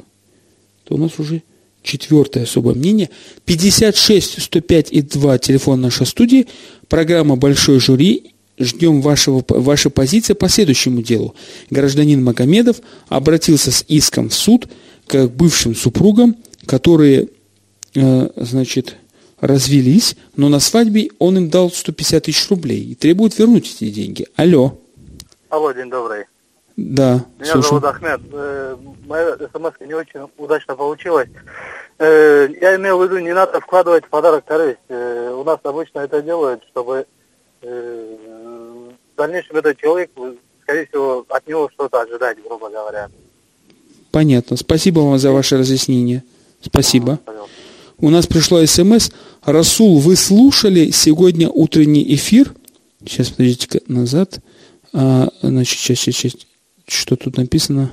То у нас уже четвертое особое мнение. 56 105 и 2 телефон нашей студии. Программа «Большой жюри». Ждем вашего, вашей позиции по следующему делу. Гражданин Магомедов обратился с иском в суд к бывшим супругам, которые, э, значит, развелись, но на свадьбе он им дал 150 тысяч рублей и требует вернуть эти деньги. Алло. Алло, день добрый. Да, Меня слушаю. зовут Ахмед. Э, Моя смс не очень удачно получилась. Э, Я имел в виду, не надо вкладывать в подарок корысть. Э, У нас обычно это делают, чтобы в дальнейшем этот человек, скорее всего, от него что-то ожидать, грубо говоря. Понятно. Спасибо вам за ваше разъяснение. Спасибо. У нас пришло смс. Расул, вы слушали сегодня утренний эфир? Сейчас, подождите назад. А, значит, сейчас, сейчас, сейчас. Что тут написано?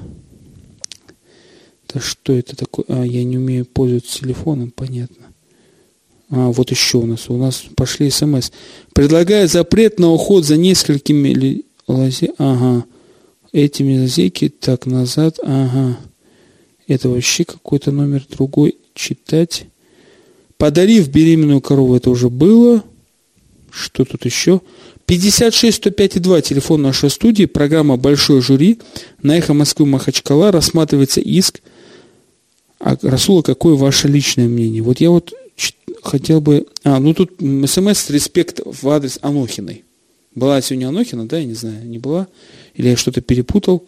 Да что это такое? А, я не умею пользоваться телефоном, понятно. А, вот еще у нас. У нас пошли смс. Предлагаю запрет на уход за несколькими ли... лазе... Ага. Этими лазейки. Так, назад. Ага. Это вообще какой-то номер другой. Читать. Подарив беременную корову, это уже было. Что тут еще? 56 105 и 2, телефон нашей студии, программа «Большой жюри». На «Эхо Москвы» Махачкала рассматривается иск. А, Расула, какое ваше личное мнение? Вот я вот хотел бы... А, ну тут смс «Респект» в адрес Анохиной. Была сегодня Анохина, да, я не знаю, не была? Или я что-то перепутал?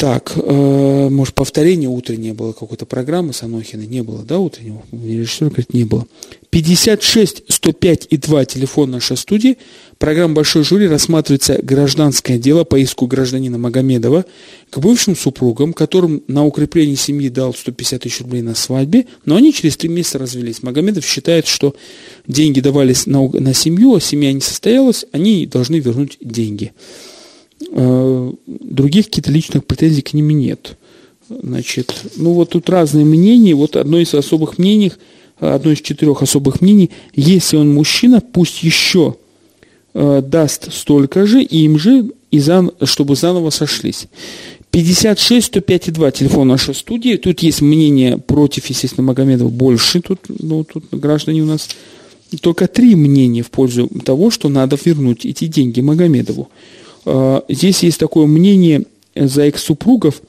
Так, э, может, повторение утреннее было какой-то программы с Анохиной? Не было, да, утреннего? Режиссер говорит, не было. 56 105 и 2 телефон нашей студии. Программа «Большой жюри» рассматривается гражданское дело по иску гражданина Магомедова к бывшим супругам, которым на укрепление семьи дал 150 тысяч рублей на свадьбе, но они через три месяца развелись. Магомедов считает, что деньги давались на, на семью, а семья не состоялась, они должны вернуть деньги. Других каких-то личных претензий к ним нет. Значит, ну вот тут разные мнения. Вот одно из особых мнений, одно из четырех особых мнений, если он мужчина, пусть еще э, даст столько же им же, и зан, чтобы заново сошлись. 56 105 и 2 телефон нашей студии. Тут есть мнение против, естественно, Магомедова больше. Тут, ну, тут граждане у нас только три мнения в пользу того, что надо вернуть эти деньги Магомедову. Э, здесь есть такое мнение за экс-супругов,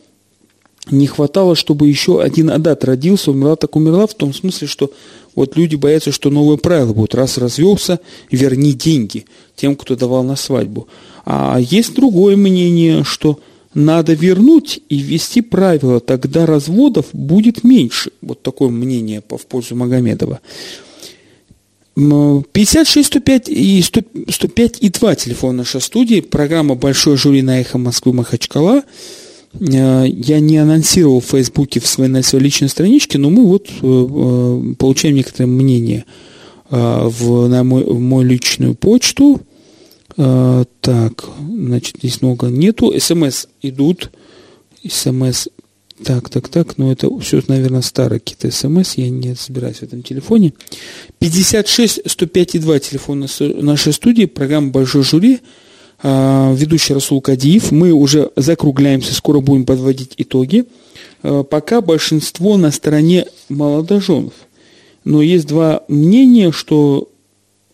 не хватало, чтобы еще один адат родился, умерла так умерла, в том смысле, что вот люди боятся, что новые правила будут. Раз развелся, верни деньги тем, кто давал на свадьбу. А есть другое мнение, что надо вернуть и ввести правила, тогда разводов будет меньше. Вот такое мнение в пользу Магомедова. 56 105 и 100, 105 и 2 телефон нашей студии. Программа «Большой жюри» на «Эхо Москвы» Махачкала. Э, я не анонсировал в Фейсбуке в своей, на своей личной страничке, но мы вот э, э, получаем некоторые мнения в, на мой, в мою личную почту. Так, значит, здесь много нету. СМС идут. СМС так, так, так, но это все, наверное, старые какие-то смс, я не разбираюсь в этом телефоне. 56 105 и 2 телефон нашей студии, программа «Большой жюри», а, ведущий Расул Кадиев. Мы уже закругляемся, скоро будем подводить итоги. А, пока большинство на стороне молодоженов. Но есть два мнения, что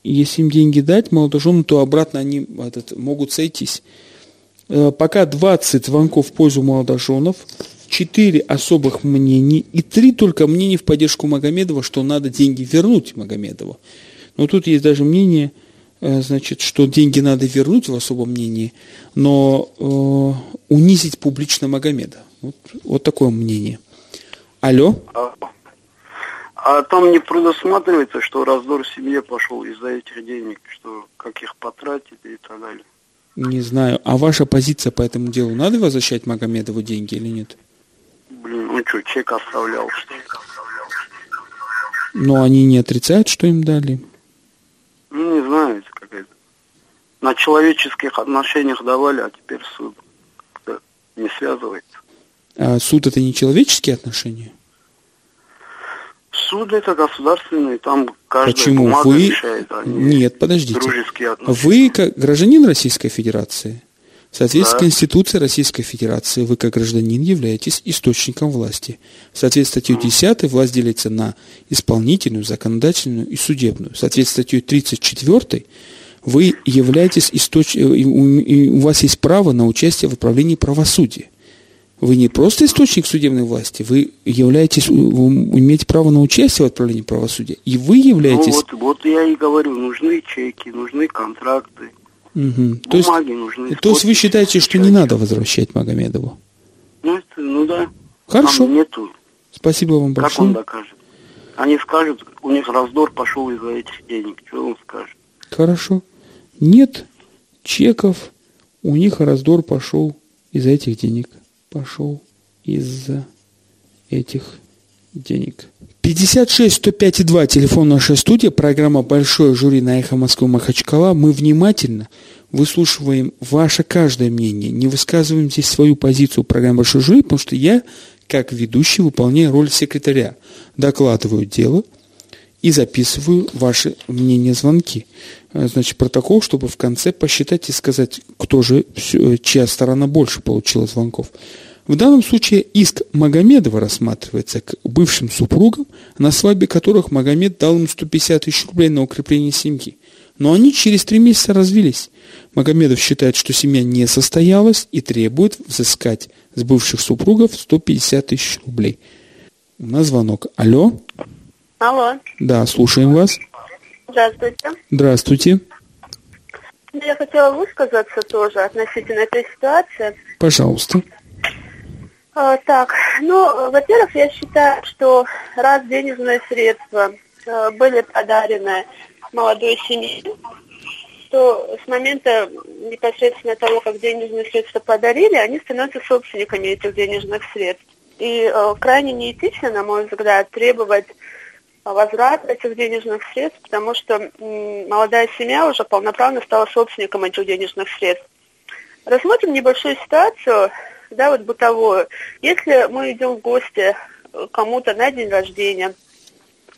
если им деньги дать молодоженам, то обратно они этот, могут сойтись. А, пока 20 звонков в пользу молодоженов – четыре особых мнений и три только мнений в поддержку Магомедова, что надо деньги вернуть Магомедову. Но тут есть даже мнение, э, значит, что деньги надо вернуть в особом мнении, но э, унизить публично Магомеда. Вот, вот такое мнение. Алло? А там не предусматривается, что раздор в семье пошел из-за этих денег, что как их потратить и так далее. Не знаю. А ваша позиция по этому делу? Надо возвращать Магомедову деньги или нет? Блин, ну что, чек оставлял. Но они не отрицают, что им дали. Ну, не знаю, это какая-то. На человеческих отношениях давали, а теперь суд не связывается. А суд это не человеческие отношения? Суд это государственный, там каждая Почему бумага вы... решает, а не Нет, подождите. Вы как гражданин Российской Федерации, в соответствии с Конституцией Российской Федерации, вы как гражданин являетесь источником власти. В соответствии с статьей 10 власть делится на исполнительную, законодательную и судебную. В соответствии с статьей 34 вы являетесь источ... э, у вас есть право на участие в управлении правосудия. Вы не просто источник судебной власти, вы являетесь, вы имеете право на участие в отправлении правосудия, и вы являетесь... Ну вот, вот я и говорю, нужны чеки, нужны контракты, Мгм. То есть, бумаги нужны. то есть вы считаете, что не надо возвращать Магомедову? Ну, это, ну да. Хорошо. Там нету. Спасибо вам Как большое. он докажет? Они скажут, у них раздор пошел из-за этих денег. Что он скажет? Хорошо. Нет чеков, у них раздор пошел из-за этих денег. Пошел из-за этих денег. 56 105 2, телефон нашей студии, программа «Большое жюри» на «Эхо Москвы» Махачкала. Мы внимательно выслушиваем ваше каждое мнение, не высказываем здесь свою позицию программы «Большое жюри», потому что я, как ведущий, выполняю роль секретаря. Докладываю дело и записываю ваши мнения, звонки. Э, Значит, протокол, чтобы в конце посчитать и сказать, кто же, чья сторона больше получила звонков. В данном случае иск Магомедова рассматривается к бывшим супругам, на свадьбе которых Магомед дал им 150 тысяч рублей на укрепление семьи. Но они через три месяца развелись. Магомедов считает, что семья не состоялась и требует взыскать с бывших супругов 150 тысяч рублей. У нас звонок. Алло? Алло, Да, слушаем вас. здравствуйте. Здравствуйте. Я хотела высказаться тоже относительно этой ситуации. Пожалуйста. А, так, ну, во-первых, я считаю, что раз денежные средства э, были подарены молодой семье, то с момента непосредственно того, как денежные средства подарили, они становятся собственниками этих денежных средств. И э, крайне неэтично, на мой взгляд, требовать возврат этих денежных средств, потому что м, молодая семья уже полноправно стала собственником этих денежных средств. Рассмотрим небольшую ситуацию, да, вот бытовую. Если мы идем в гости э, кому-то на день рождения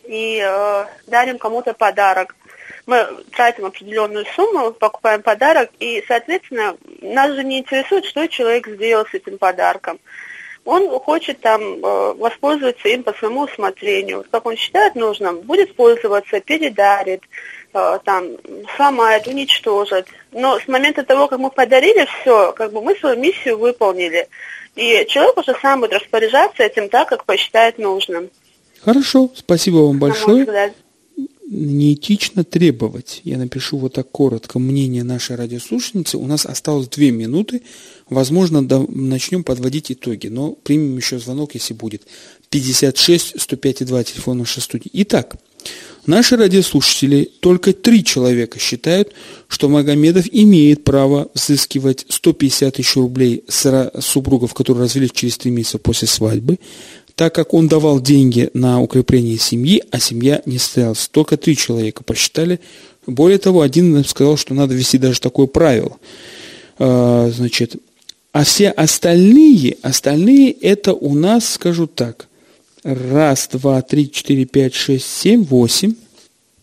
и э, дарим кому-то подарок, мы тратим определенную сумму, покупаем подарок, и, соответственно, нас же не интересует, что человек сделал с этим подарком. Он хочет там э, воспользоваться им по своему усмотрению. Как он считает нужным, будет пользоваться, передарит, там, сломает, уничтожит. Но с момента того, как мы подарили все, как бы мы свою миссию выполнили. И человек уже сам будет распоряжаться этим так, как посчитает нужным. Хорошо, спасибо вам большое. неэтично требовать. Я напишу вот так коротко мнение нашей радиослушательницы. У нас осталось две минуты. Возможно, да, начнем подводить итоги, но примем еще звонок, если будет. 56 105 2, телефон нашей студии. Итак, наши радиослушатели, только три человека считают, что Магомедов имеет право взыскивать 150 тысяч рублей с супругов, которые развелись через три месяца после свадьбы, так как он давал деньги на укрепление семьи, а семья не состоялась. Только три человека посчитали. Более того, один сказал, что надо ввести даже такое правило. А, Значит, а все остальные, остальные это у нас, скажу так, раз, два, три, четыре, пять, шесть, семь, восемь.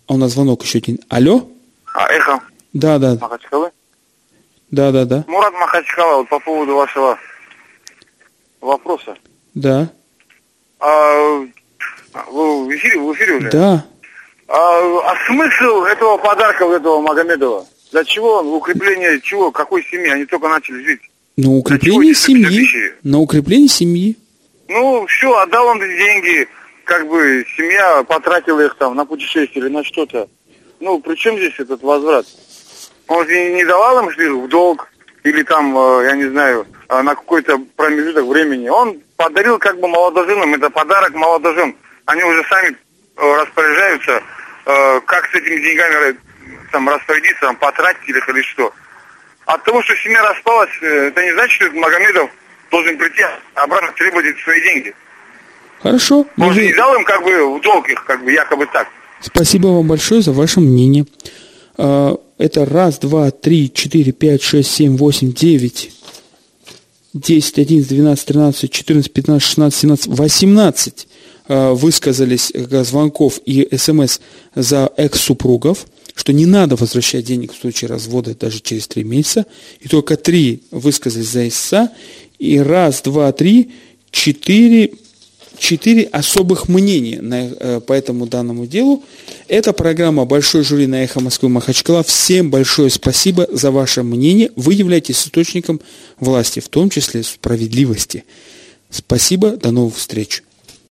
А у нас звонок еще один. Алло? А, эхо, Да, да, Махачкалы. да, да, да, Мурат Махачкала, вот по поводу вашего вопроса. да, А, вы в эфире, в эфире уже? да. А, а смысл этого подарка, этого Магомедова? Для чего он? Укрепление чего? Какой семьи? Они только начали жить. На укрепление семьи. На укрепление семьи. Ну, все, отдал он деньги, как бы семья потратила их там на путешествие или на что-то. Ну, при чем здесь этот возврат? Он же не давал им что в долг или там, э, я не знаю, э, на какой-то промежуток времени. Он подарил как бы молодоженам, это подарок молодожен. Они уже сами э, распоряжаются, как с этими деньгами там распорядиться, там, потратить их или что. От того, что семья распалась, это не значит, что Магомедов должен прийти обратно требовать свои деньги. Хорошо. Он же не дал им как бы в долг их, как бы якобы так. Спасибо вам большое за ваше мнение. А, это раз, два, три, четыре, пять, шесть, семь, восемь, девять, десять, одиннадцать, двенадцать, тринадцать, четырнадцать, пятнадцать, шестнадцать, семнадцать, восемнадцать а, высказались э, звонков и смс за экс-супругов, что не надо возвращать денег в случае развода даже через три месяца. И только три высказались за ИСА. И раз, два, три, четыре, четыре особых мнения на, э, по этому данному делу. Это программа «Большой жюри» на «Эхо Москвы» Махачкала. Всем большое спасибо за ваше мнение. Вы являетесь источником власти, в том числе справедливости. Спасибо, до новых встреч.